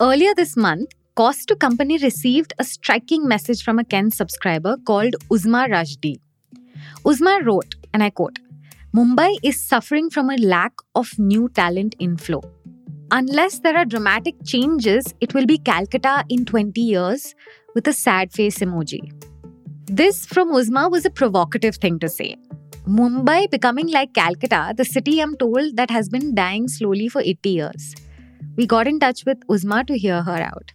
Earlier this month, Cost to Company received a striking message from a Ken subscriber called Uzma Rushdi. Uzma wrote, and I quote, Mumbai is suffering from a lack of new talent inflow. Unless there are dramatic changes, it will be Calcutta in 20 years with a sad face emoji. This from Uzma was a provocative thing to say. Mumbai becoming like Calcutta, the city I'm told that has been dying slowly for 80 years. We got in touch with Uzma to hear her out.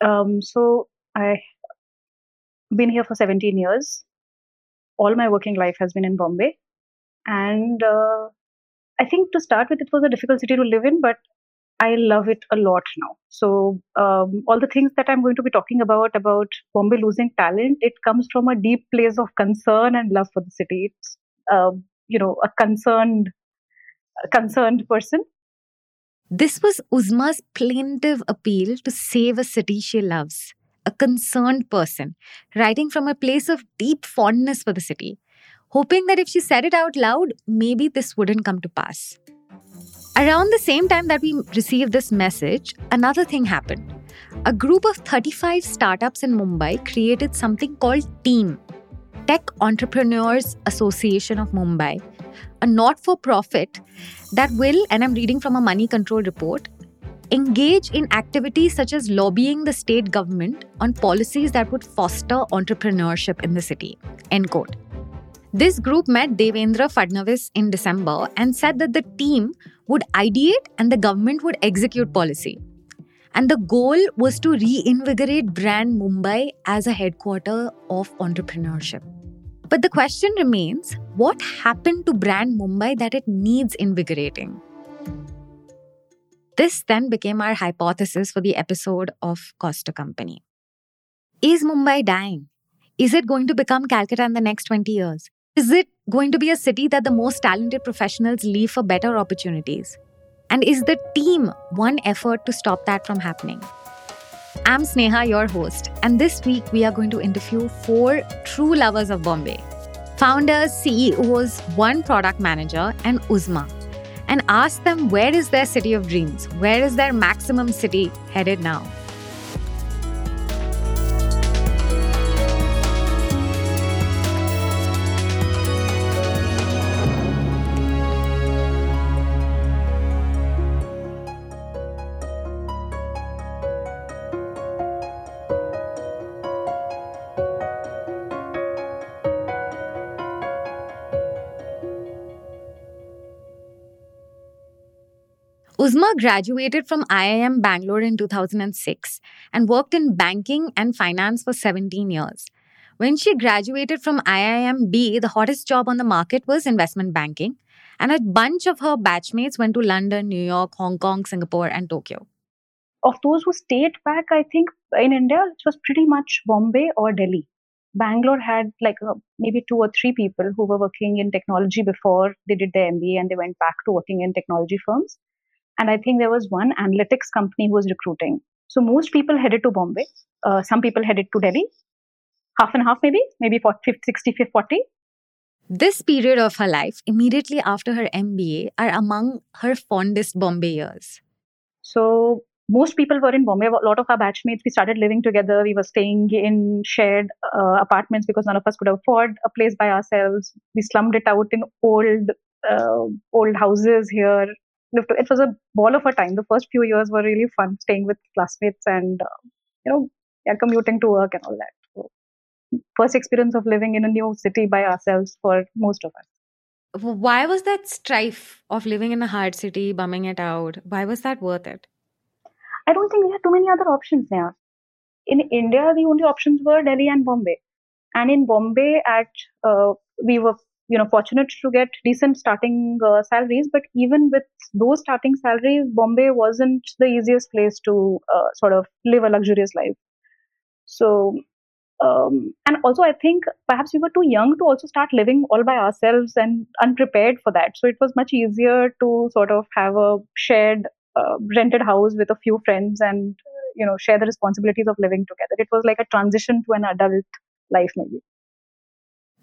Um, so I've been here for 17 years. All my working life has been in Bombay. And uh, I think to start with, it was a difficult city to live in, but I love it a lot now. So um, all the things that I'm going to be talking about about Bombay losing talent, it comes from a deep place of concern and love for the city. It's uh, you know a concerned a concerned person. This was Uzma's plaintive appeal to save a city she loves, a concerned person, writing from a place of deep fondness for the city, hoping that if she said it out loud, maybe this wouldn't come to pass. Around the same time that we received this message, another thing happened. A group of 35 startups in Mumbai created something called TEAM, Tech Entrepreneurs Association of Mumbai, a not for profit that will, and I'm reading from a money control report, engage in activities such as lobbying the state government on policies that would foster entrepreneurship in the city. End quote. This group met Devendra Fadnavis in December and said that the team would ideate and the government would execute policy. And the goal was to reinvigorate brand Mumbai as a headquarter of entrepreneurship. But the question remains what happened to brand Mumbai that it needs invigorating? This then became our hypothesis for the episode of Cost to Company. Is Mumbai dying? Is it going to become Calcutta in the next 20 years? Is it going to be a city that the most talented professionals leave for better opportunities? And is the team one effort to stop that from happening? I'm Sneha, your host, and this week we are going to interview four true lovers of Bombay founders, CEOs, one product manager, and Uzma, and ask them where is their city of dreams? Where is their maximum city headed now? Uzma graduated from IIM Bangalore in 2006 and worked in banking and finance for 17 years. When she graduated from IIM B, the hottest job on the market was investment banking, and a bunch of her batchmates went to London, New York, Hong Kong, Singapore, and Tokyo. Of those who stayed back, I think in India, it was pretty much Bombay or Delhi. Bangalore had like uh, maybe two or three people who were working in technology before they did their MBA and they went back to working in technology firms. And I think there was one analytics company who was recruiting. So most people headed to Bombay. Uh, some people headed to Delhi. Half and half, maybe, maybe 40, 60, 40. This period of her life, immediately after her MBA, are among her fondest Bombay years. So most people were in Bombay. A lot of our batchmates, we started living together. We were staying in shared uh, apartments because none of us could afford a place by ourselves. We slummed it out in old, uh, old houses here it was a ball of a time. The first few years were really fun, staying with classmates and uh, you know, yeah, commuting to work and all that. So, first experience of living in a new city by ourselves for most of us. Why was that strife of living in a hard city, bumming it out? Why was that worth it? I don't think we had too many other options there. In India, the only options were Delhi and Bombay. And in Bombay, at uh, we were you know fortunate to get decent starting uh, salaries but even with those starting salaries bombay wasn't the easiest place to uh, sort of live a luxurious life. So um, and also i think perhaps we were too young to also start living all by ourselves and unprepared for that. So it was much easier to sort of have a shared uh, rented house with a few friends and you know share the responsibilities of living together. It was like a transition to an adult life maybe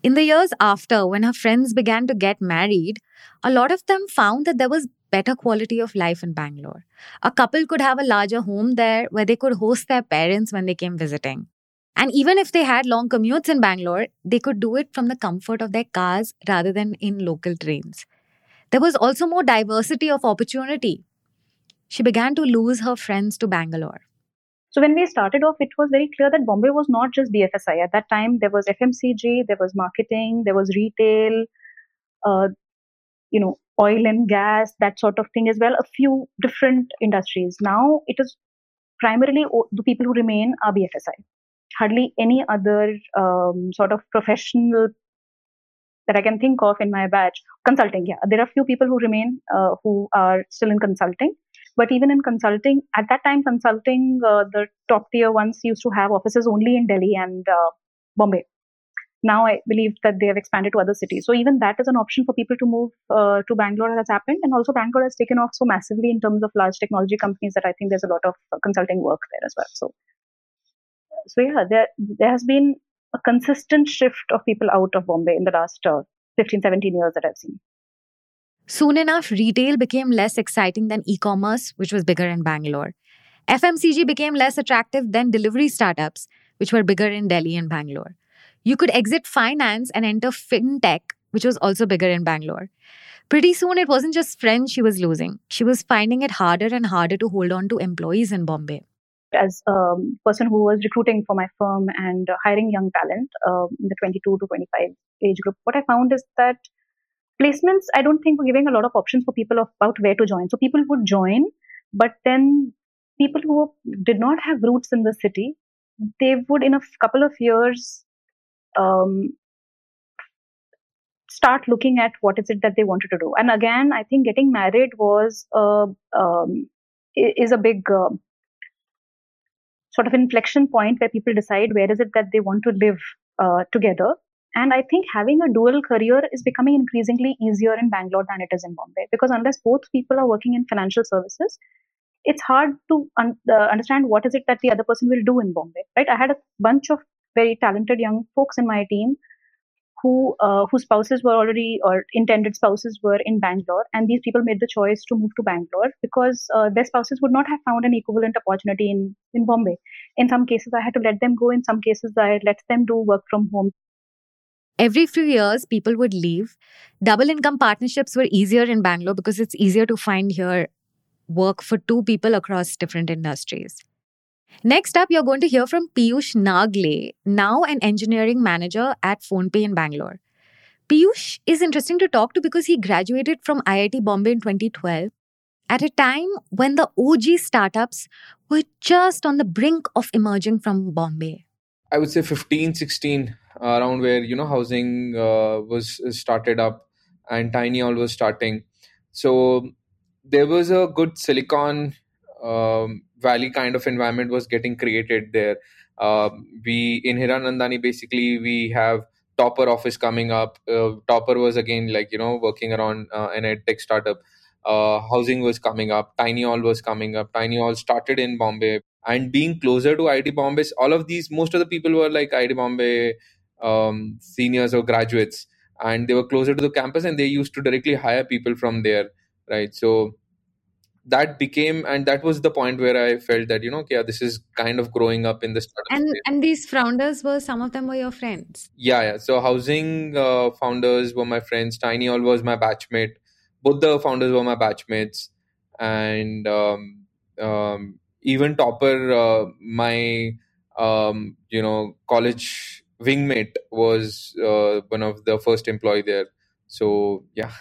in the years after, when her friends began to get married, a lot of them found that there was better quality of life in Bangalore. A couple could have a larger home there where they could host their parents when they came visiting. And even if they had long commutes in Bangalore, they could do it from the comfort of their cars rather than in local trains. There was also more diversity of opportunity. She began to lose her friends to Bangalore. So when we started off, it was very clear that Bombay was not just BFSI. At that time, there was FMCG, there was marketing, there was retail, uh, you know, oil and gas, that sort of thing as well. A few different industries. Now it is primarily the people who remain are BFSI. Hardly any other um, sort of professional that I can think of in my batch. Consulting, yeah. There are a few people who remain uh, who are still in consulting. But even in consulting, at that time, consulting, uh, the top tier ones used to have offices only in Delhi and uh, Bombay. Now I believe that they have expanded to other cities. So even that is an option for people to move uh, to Bangalore has happened. And also Bangalore has taken off so massively in terms of large technology companies that I think there's a lot of uh, consulting work there as well. So, so yeah, there, there has been a consistent shift of people out of Bombay in the last uh, 15, 17 years that I've seen. Soon enough, retail became less exciting than e commerce, which was bigger in Bangalore. FMCG became less attractive than delivery startups, which were bigger in Delhi and Bangalore. You could exit finance and enter fintech, which was also bigger in Bangalore. Pretty soon, it wasn't just friends she was losing. She was finding it harder and harder to hold on to employees in Bombay. As a person who was recruiting for my firm and hiring young talent uh, in the 22 to 25 age group, what I found is that placements, I don't think were giving a lot of options for people about where to join. So people would join, but then people who did not have roots in the city, they would in a couple of years um, start looking at what is it that they wanted to do. And again, I think getting married was uh, um, is a big uh, sort of inflection point where people decide where is it that they want to live uh, together and I think having a dual career is becoming increasingly easier in Bangalore than it is in Bombay because unless both people are working in financial services, it's hard to un- uh, understand what is it that the other person will do in Bombay, right? I had a bunch of very talented young folks in my team who uh, whose spouses were already or intended spouses were in Bangalore, and these people made the choice to move to Bangalore because uh, their spouses would not have found an equivalent opportunity in in Bombay. In some cases, I had to let them go. In some cases, I let them do work from home. Every few years, people would leave. Double income partnerships were easier in Bangalore because it's easier to find here work for two people across different industries. Next up, you're going to hear from Piyush Nagle, now an engineering manager at PhonePe in Bangalore. Piyush is interesting to talk to because he graduated from IIT Bombay in 2012 at a time when the OG startups were just on the brink of emerging from Bombay. I would say 15, 16 around where you know housing uh, was started up and TinyOwl was starting. So there was a good silicon um, valley kind of environment was getting created there. Uh, we in hiranandani basically we have Toppr office coming up. Uh, Toppr was again like you know working around uh, an ed tech startup. Uh, housing was coming up. TinyOwl was coming up. TinyOwl started in bombay and being closer to IIT Bombay, all of these, most of the people were like IIT Bombay um, seniors or graduates and they were closer to the campus and they used to directly hire people from there right? So that became and that was the point where i felt that you know yeah this is kind of growing up in the startup and space. and these founders were some of them were your friends? Yeah yeah. So housing uh, founders were my friends. TinyOwl was my batchmate. Both the founders were my batchmates. And um, um, even Toppr uh, my um, you know college wingmate was uh, one of the first employee there. So yeah.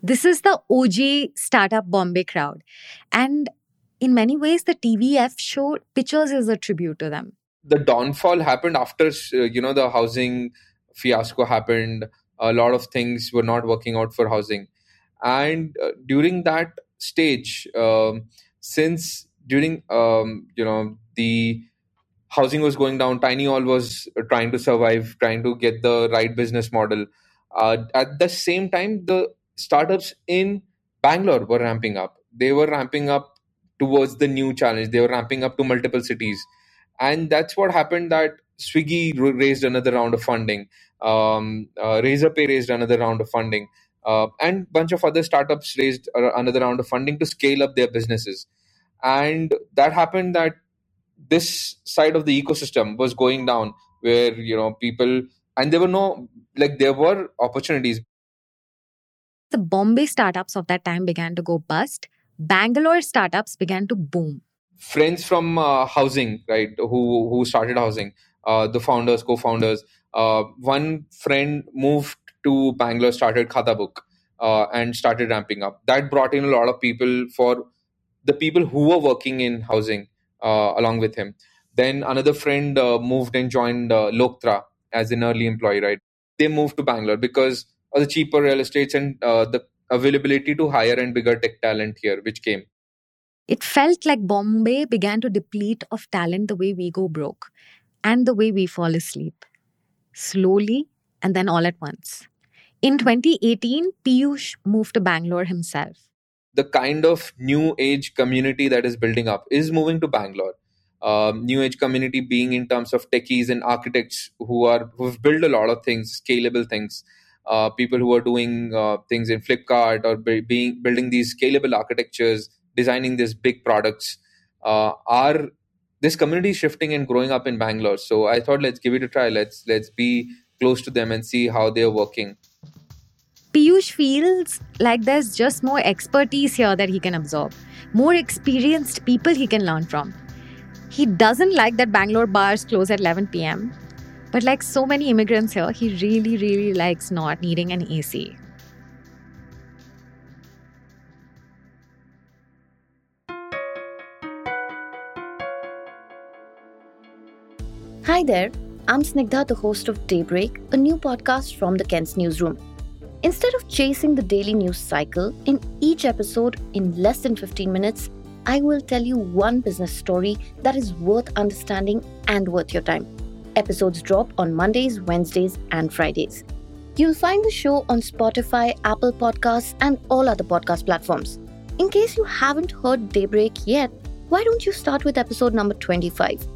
This is the OG startup Bombay crowd, and in many ways, the TVF show Pitchers is a tribute to them. The downfall happened after uh, you know the housing fiasco happened. A lot of things were not working out for housing, and uh, during that stage, um, since during um, you know the housing was going down TinyOwl was trying to survive trying to get the right business model. Uh, at the same time the startups in bangalore were ramping up. They were ramping up towards the new challenge. They were ramping up to multiple cities. And that's what happened that swiggy raised another round of funding. Um, uh, razorpay raised another round of funding. Uh, and bunch of other startups raised another round of funding to scale up their businesses and that happened that this side of the ecosystem was going down where you know people and there were no like there were opportunities. The bombay startups of that time began to go bust. Bangalore startups began to boom. Friends from uh, housing right who who started housing uh, the founders co-founders uh, one friend moved to bangalore started khatabook uh, and started ramping up. That brought in a lot of people for the people who were working in housing uh, along with him. Then another friend uh, moved and joined uh, Loktra as an early employee, right? They moved to Bangalore because of the cheaper real estates and uh, the availability to hire and bigger tech talent here, which came. It felt like Bombay began to deplete of talent the way we go broke and the way we fall asleep. Slowly and then all at once. In 2018, Piyush moved to Bangalore himself the kind of new age community that is building up is moving to Bangalore. Um, new age community being in terms of techies and architects who are who've built a lot of things, scalable things. Uh, people who are doing uh, things in Flipkart or being building these scalable architectures, designing these big products, uh, are this community is shifting and growing up in Bangalore. So I thought let's give it a try. Let's let's be close to them and see how they are working. Piyush feels like there's just more expertise here that he can absorb, more experienced people he can learn from. He doesn't like that Bangalore bars close at 11 pm, but like so many immigrants here, he really, really likes not needing an AC. Hi there, I'm Snigdha, the host of Daybreak, a new podcast from the Ken's Newsroom. Instead of chasing the daily news cycle, in each episode, in less than 15 minutes, I will tell you one business story that is worth understanding and worth your time. Episodes drop on Mondays, Wednesdays, and Fridays. You'll find the show on Spotify, Apple Podcasts, and all other podcast platforms. In case you haven't heard Daybreak yet, why don't you start with episode number 25?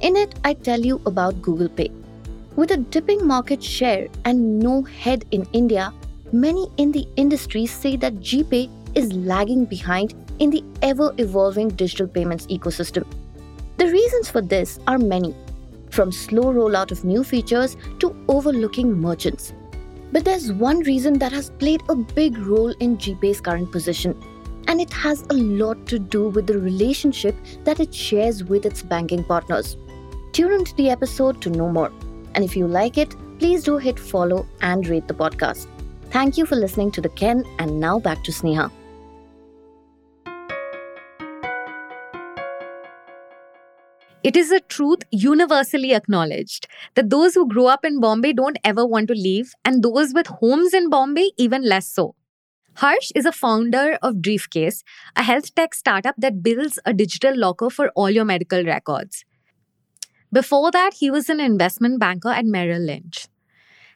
In it, I tell you about Google Pay. With a dipping market share and no head in India, many in the industry say that GPay is lagging behind in the ever evolving digital payments ecosystem. The reasons for this are many, from slow rollout of new features to overlooking merchants. But there's one reason that has played a big role in GPay's current position, and it has a lot to do with the relationship that it shares with its banking partners. Tune into the episode to know more. And if you like it, please do hit follow and rate the podcast. Thank you for listening to The Ken, and now back to Sneha. It is a truth universally acknowledged that those who grow up in Bombay don't ever want to leave, and those with homes in Bombay, even less so. Harsh is a founder of Briefcase, a health tech startup that builds a digital locker for all your medical records. Before that, he was an investment banker at Merrill Lynch.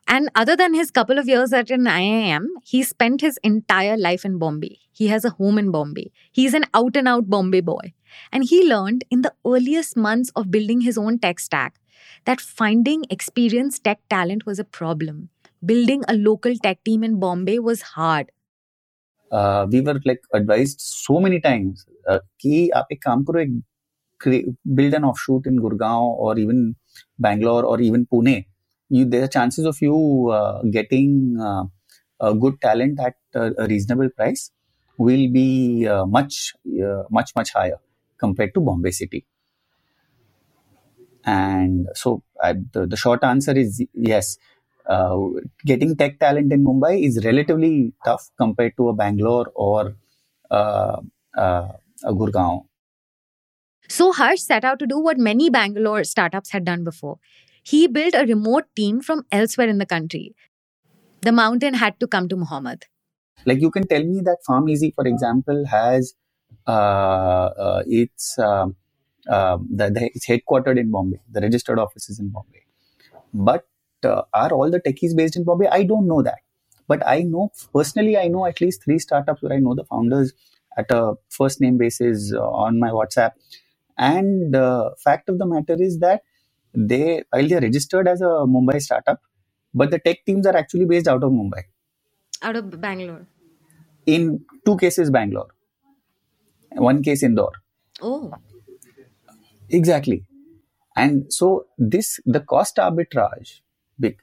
And other than his couple of years at an IIM, he spent his entire life in Bombay. He has a home in Bombay. He's an out and out Bombay boy. And he learned in the earliest months of building his own tech stack that finding experienced tech talent was a problem. Building a local tech team in Bombay was hard. Uh, we were like advised so many times uh, कि आप एक काम करो एक build an offshoot in Gurgaon or even Bangalore or even Pune you there are chances of you uh, getting uh, a good talent at a, reasonable price will be uh, much uh, much much higher compared to Bombay city. And so the, the short answer is yes. Uh, getting tech talent in Mumbai is relatively tough compared to a Bangalore or uh, a Gurgaon. So Harsh set out to do what many Bangalore startups had done before. He built a remote team from elsewhere in the country. The mountain had to come to Muhammad. Like you can tell me that PharmEasy, for example, has uh, uh, its uh, um, the, the, it's headquartered in Bombay. The registered office is in Bombay. But uh, are all the techies based in Bombay? I don't know that. But I know personally, I know at least three startups where I know the founders at a first name basis uh, on my WhatsApp. And uh, fact of the matter is that they while they are registered as a Mumbai startup, but the tech teams are actually based out of Mumbai. out of Bangalore. In two cases, Bangalore. One case, Indore. Oh, Exactly. And so this the cost arbitrage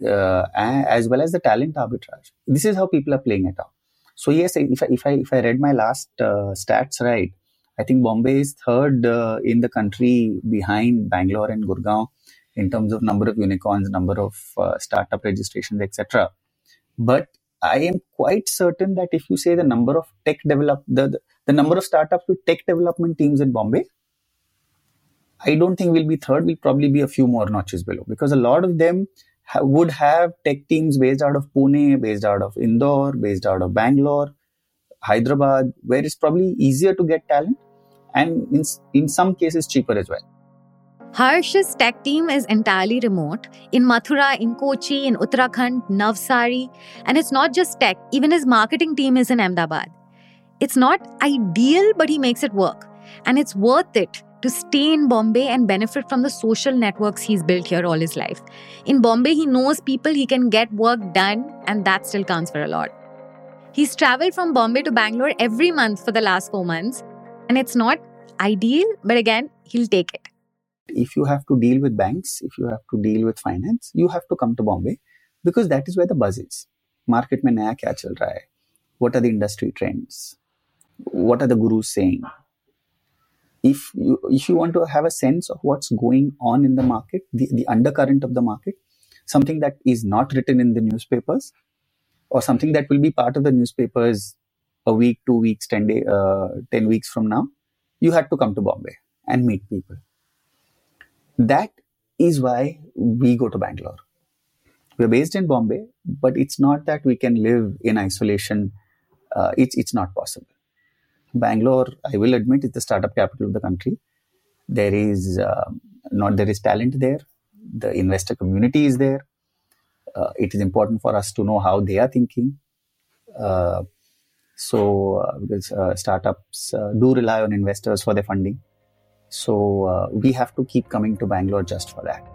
uh, as well as the talent arbitrage. This is how people are playing it out. So yes, if I, if I if I read my last uh, stats right, I think Bombay is third uh, in the country behind Bangalore and Gurgaon in terms of number of unicorns, number of uh, startup registrations, etc. But I am quite certain that if you say the number of tech develop the, the the number of startups with tech development teams in Bombay, I don't think we'll be third. We'll probably be a few more notches below because a lot of them ha- would have tech teams based out of Pune, based out of Indore, based out of Bangalore, Hyderabad, where it's probably easier to get talent and in, in some cases cheaper as well. Harsh's tech team is entirely remote in Mathura, in Kochi, in Uttarakhand, Navsari. And it's not just tech, even his marketing team is in Ahmedabad. It's not ideal, but he makes it work. And it's worth it to stay in Bombay and benefit from the social networks he's built here all his life. In Bombay, he knows people, he can get work done, and that still counts for a lot. He's traveled from Bombay to Bangalore every month for the last four months. And it's not ideal, but again, he'll take it if you have to deal with banks, if you have to deal with finance, you have to come to Bombay because that is where the buzz is. Market mein naya kya chal raha hai? What are the industry trends? What are the gurus saying? If you, if you want to have a sense of what's going on in the market, the, the undercurrent of the market, something that is not written in the newspapers or something that will be part of the newspapers a week, two weeks, 10 day, uh, 10 weeks from now, you had to come to Bombay and meet people. That is why we go to Bangalore. We're based in Bombay, but it's not that we can live in isolation. Uh, it's it's not possible. Bangalore, I will admit, is the startup capital of the country. There is uh, not there is talent there. The investor community is there. Uh, it is important for us to know how they are thinking. Uh, so, uh, because uh, startups do rely on investors for their funding. So, uh, we have to keep coming to Bangalore just for that.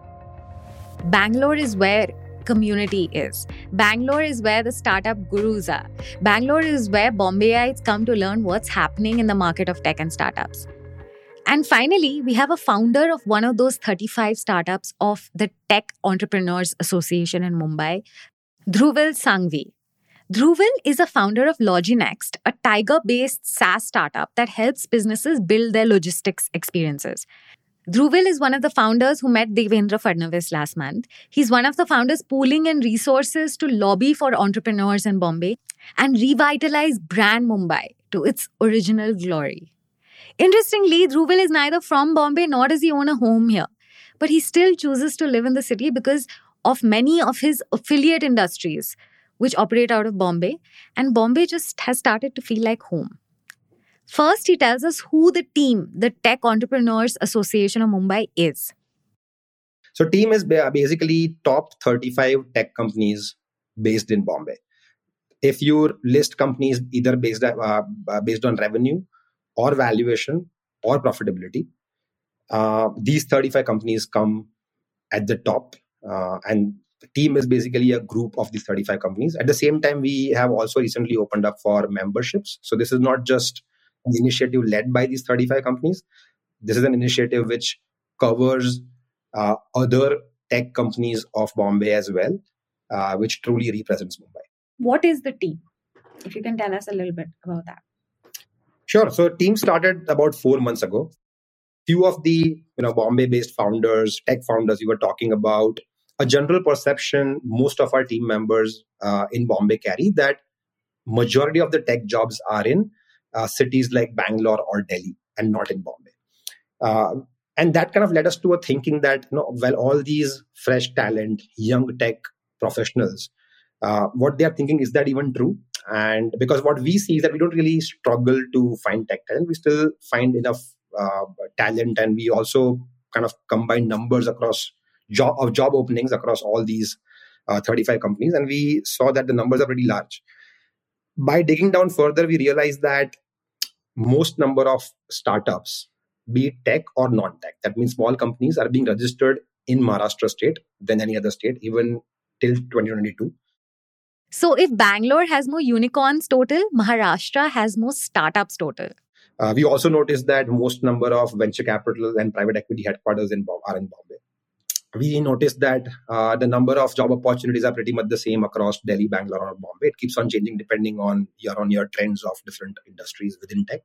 Bangalore is where community is. Bangalore is where the startup gurus are. Bangalore is where Bombayites come to learn what's happening in the market of tech and startups. And finally, we have a founder of one of those 35 startups of the Tech Entrepreneurs Association in Mumbai, Dhruvil Sanghvi. Dhruvil is a founder of Loginext, a Tiger based SaaS startup that helps businesses build their logistics experiences. Dhruvil is one of the founders who met Devendra Fadnavis last month. He's one of the founders pooling in resources to lobby for entrepreneurs in Bombay and revitalize brand Mumbai to its original glory. Interestingly, Dhruvil is neither from Bombay nor does he own a home here, but he still chooses to live in the city because of many of his affiliate industries which operate out of Bombay, and Bombay just has started to feel like home. First, he tells us who the team, the Tech Entrepreneurs Association of Mumbai, is. So team is basically top 35 tech companies based in Bombay. If you list companies either based uh, uh, based on revenue or valuation or profitability, uh, these 35 companies come at the top, uh, and the team is basically a group of these 35 companies. At the same time, we have also recently opened up for memberships. So this is not just an initiative led by these 35 companies. This is an initiative which covers uh, other tech companies of Bombay as well, uh, which truly represents Mumbai. What is the team? If you can tell us a little bit about that. Sure. So team started about four months ago. Few of the you know Bombay-based founders, tech founders you were talking about, a general perception most of our team members uh, in Bombay carry that majority of the tech jobs are in uh, cities like Bangalore or Delhi and not in Bombay. Uh, and that kind of led us to a thinking that you know well all these fresh talent young tech professionals uh, what they are thinking is that even true and because what we see is that we don't really struggle to find tech talent we still find enough uh, talent and we also kind of combine numbers across job of job openings across all these uh, 35 companies and we saw that the numbers are pretty large by digging down further we realized that most number of startups be it tech or non-tech. That means small companies are being registered in Maharashtra state than any other state, even till 2022. So if Bangalore has more unicorns total, Maharashtra has more startups total. Uh, we also noticed that most number of venture capital and private equity headquarters in are in Bombay. We noticed that uh, the number of job opportunities are pretty much the same across Delhi, Bangalore, or Bombay. It keeps on changing depending on year-on-year trends of different industries within tech.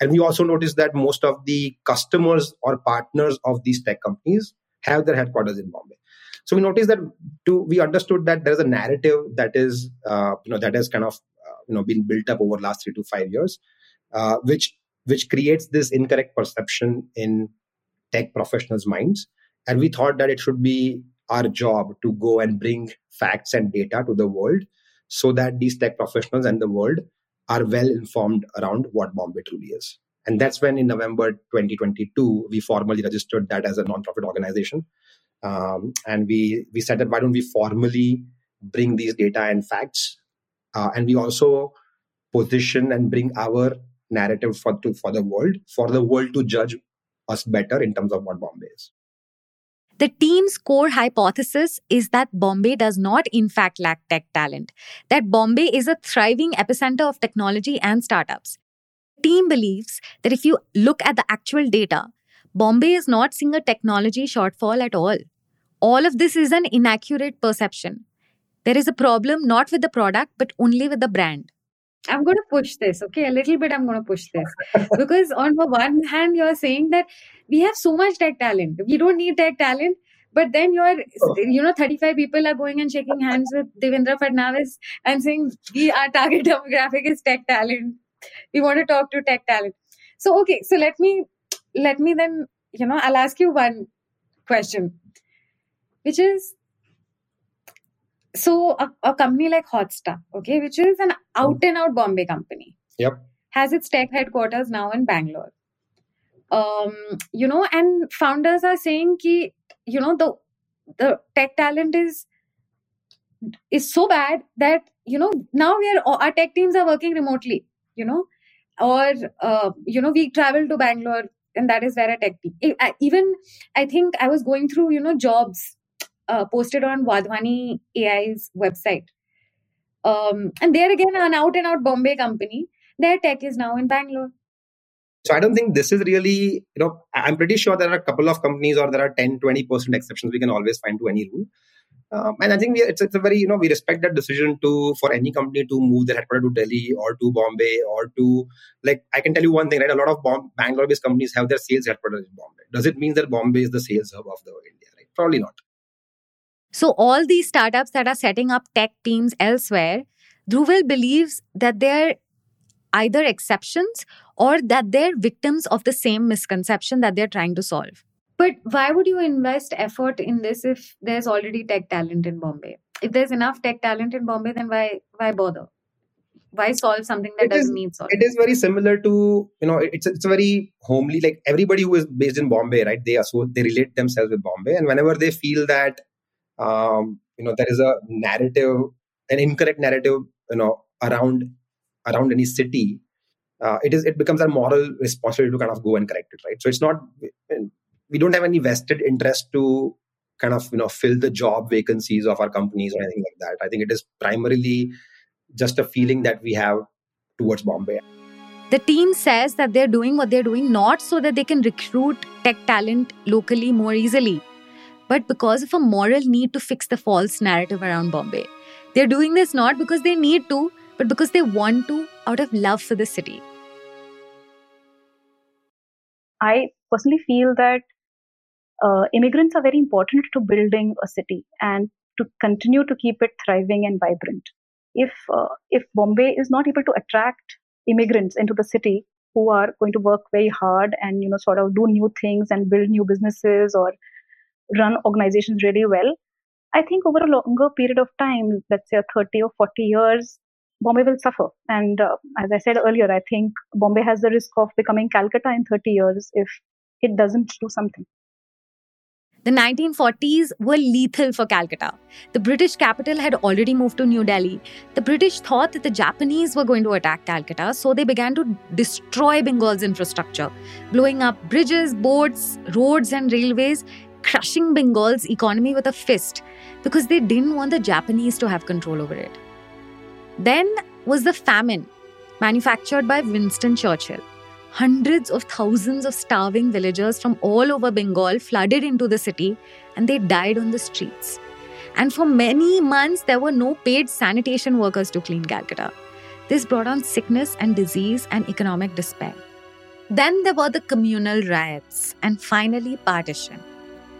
And we also noticed that most of the customers or partners of these tech companies have their headquarters in Bombay. So we noticed that we understood that there is a narrative that is uh, you know that has kind of uh, you know been built up over the last three to five years, uh, which which creates this incorrect perception in tech professionals' minds. And we thought that it should be our job to go and bring facts and data to the world so that these tech professionals and the world are well informed around what Bombay truly is. And that's when in November 2022, we formally registered that as a nonprofit organization um, and we we said that why don't we formally bring these data and facts, uh, and we also position and bring our narrative for to, for the world for the world to judge us better in terms of what Bombay is. The team's core hypothesis is that Bombay does not, in fact, lack tech talent, that Bombay is a thriving epicenter of technology and startups. The team believes that if you look at the actual data, Bombay is not seeing a technology shortfall at all. All of this is an inaccurate perception. There is a problem not with the product, but only with the brand. I'm going to push this, okay? A little bit, I'm going to push this. because, on the one hand, you're saying that we have so much tech talent. We don't need tech talent. But then you're, you know, 35 people are going and shaking hands with Devendra Fadnavis and saying, we, our target demographic is tech talent. We want to talk to tech talent. So, okay, so let me let me then, you know, I'll ask you one question, which is so a, a company like Hotstar, okay, which is an out and out Bombay company. Yep. Has its tech headquarters now in Bangalore. Um, you know, and founders are saying ki, you know, the the tech talent is is so bad that you know now we are our tech teams are working remotely you know or uh, you know we travel to bangalore and that is where a tech team. Even I think I was going through, you know, jobs uh, posted on Wadhwani AI's website. Um, and there again, an out and out Bombay company. Their tech is now in Bangalore. So I don't think this is really, you know, I'm pretty sure there are a couple of companies or there are 10, 20% exceptions we can always find to any rule. Um, and I think we, it's, it's a very, you know, we respect that decision to, for any company to move their headquarters to Delhi or to Bombay or to, like, I can tell you one thing, right? A lot of Bom- Bangalore based companies have their sales headquarters in Bombay. Does it mean that Bombay is the sales hub of the India, right? Probably not. So, all these startups that are setting up tech teams elsewhere, Dhruvil believes that they're either exceptions or that they're victims of the same misconception that they're trying to solve. But why would you invest effort in this if there's already tech talent in Bombay? If there's enough tech talent in Bombay, then why why bother? Why solve something that it doesn't is, need solving? It is very similar to you know it's it's very homely like everybody who is based in Bombay, right? They are so they relate themselves with Bombay, and whenever they feel that um, you know there is a narrative, an incorrect narrative, you know around around any city, uh, it is it becomes a moral responsibility to kind of go and correct it, right? So it's not we don't have any vested interest to kind of you know fill the job vacancies of our companies or anything like that. I think it is primarily just a feeling that we have towards bombay. The team says that they're doing what they're doing not so that they can recruit tech talent locally more easily but because of a moral need to fix the false narrative around bombay they're doing this not because they need to but because they want to out of love for the city i personally feel that uh, immigrants are very important to building a city and to continue to keep it thriving and vibrant. If uh, if Bombay is not able to attract immigrants into the city who are going to work very hard and you know sort of do new things and build new businesses or run organizations really well, I think over a longer period of time, let's say 30 or 40 years, Bombay will suffer. And uh, as I said earlier, I think Bombay has the risk of becoming Calcutta in 30 years if it doesn't do something. The 1940s were lethal for Calcutta. The British capital had already moved to New Delhi. The British thought that the Japanese were going to attack Calcutta, so they began to destroy Bengal's infrastructure, blowing up bridges, boats, roads, and railways, crushing Bengal's economy with a fist because they didn't want the Japanese to have control over it. Then was the famine, manufactured by Winston Churchill. Hundreds of thousands of starving villagers from all over Bengal flooded into the city and they died on the streets. And for many months, there were no paid sanitation workers to clean Calcutta. This brought on sickness and disease and economic despair. Then there were the communal riots, and finally, partition.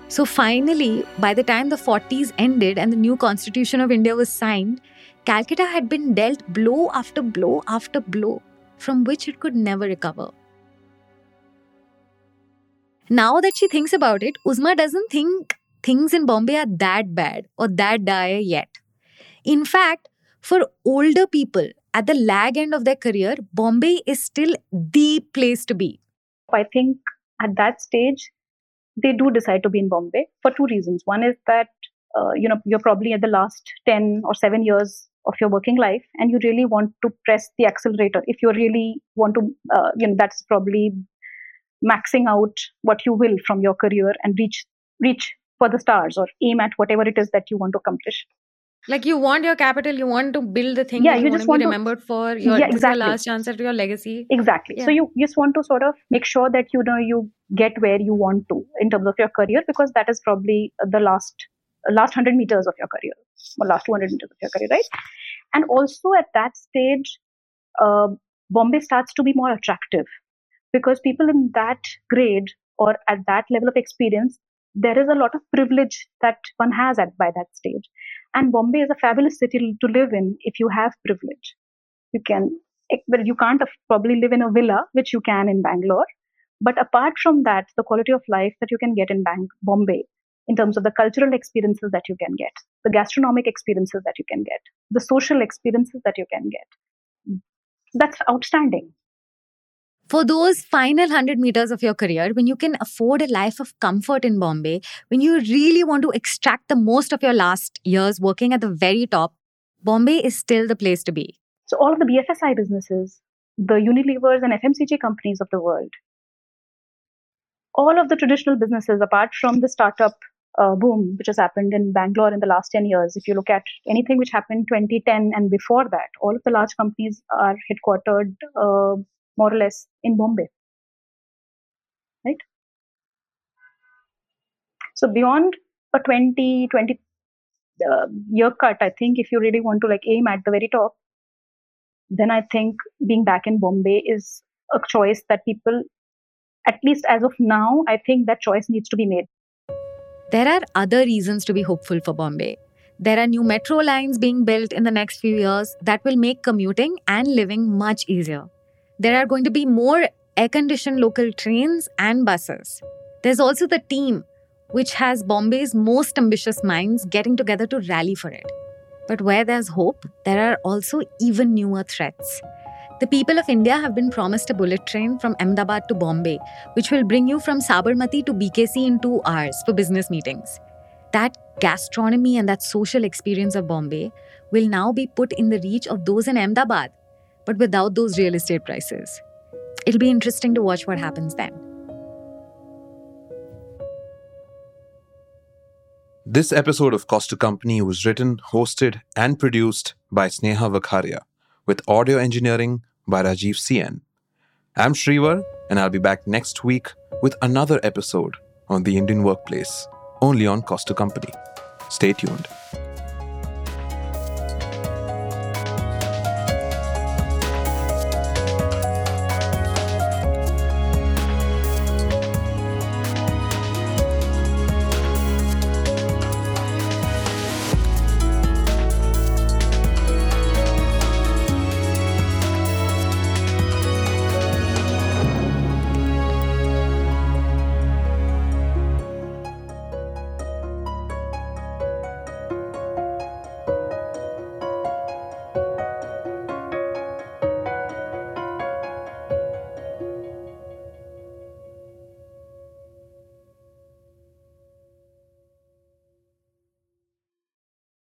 So, finally, by the time the 40s ended and the new Constitution of India was signed, Calcutta had been dealt blow after blow after blow, from which it could never recover. Now that she thinks about it, Uzma doesn't think things in Bombay are that bad or that dire yet. In fact, for older people at the lag end of their career, Bombay is still the place to be. I think at that stage, they do decide to be in Bombay for two reasons. One is that uh, you know you're probably at the last 10 or 7 years of your working life and you really want to press the accelerator if you really want to uh, you know that's probably maxing out what you will from your career and reach reach for the stars or aim at whatever it is that you want to accomplish like you want your capital you want to build the thing yeah you, you want to be to remembered for your, yeah, exactly. your last chance at your legacy exactly Yeah. so you just want to sort of make sure that you know you get where you want to in terms of your career because that is probably the last last 100 meters of your career or last 200 meters of your career right and also at that stage uh, bombay starts to be more attractive because people in that grade or at that level of experience there is a lot of privilege that one has at by that stage. And bombay is a fabulous city to live in if you have privilege. You can eh, but you can't probably live in a villa which you can in bangalore. But apart from that the quality of life that you can get in Bang- bombay in terms of the cultural experiences that you can get the gastronomic experiences that you can get the social experiences that you can get that's outstanding for those final 100 meters of your career, when you can afford a life of comfort in Bombay, when you really want to extract the most of your last years working at the very top, Bombay is still the place to be. So, all of the BFSI businesses, the Unilevers and FMCG companies of the world, all of the traditional businesses, apart from the startup uh, boom which has happened in Bangalore in the last 10 years, if you look at anything which happened 2010 and before that, all of the large companies are headquartered uh, more or less in Bombay. Right? So beyond a 20, 20 uh, year cut, I think if you really want to like aim at the very top, then I think being back in Bombay is a choice that people, at least as of now, I think that choice needs to be made. There are other reasons to be hopeful for Bombay. There are new metro lines being built in the next few years that will make commuting and living much easier there are going to be more air conditioned local trains and buses. There's also the team, which has Bombay's most ambitious minds getting together to rally for it. But where there's hope, there are also even newer threats. The people of India have been promised a bullet train from Ahmedabad to Bombay, which will bring you from Sabarmati to BKC in two hours for business meetings. That gastronomy and that social experience of Bombay will now be put in the reach of those in Ahmedabad but without those real estate prices. It'll be interesting to watch what happens then. This episode of Cost to Company was written, hosted, and produced by Sneha Vakharia, with audio engineering by Rajiv CN. I'm Shrivar, and I'll be back next week with another episode on the Indian workplace, only on Cost to Company. Stay tuned.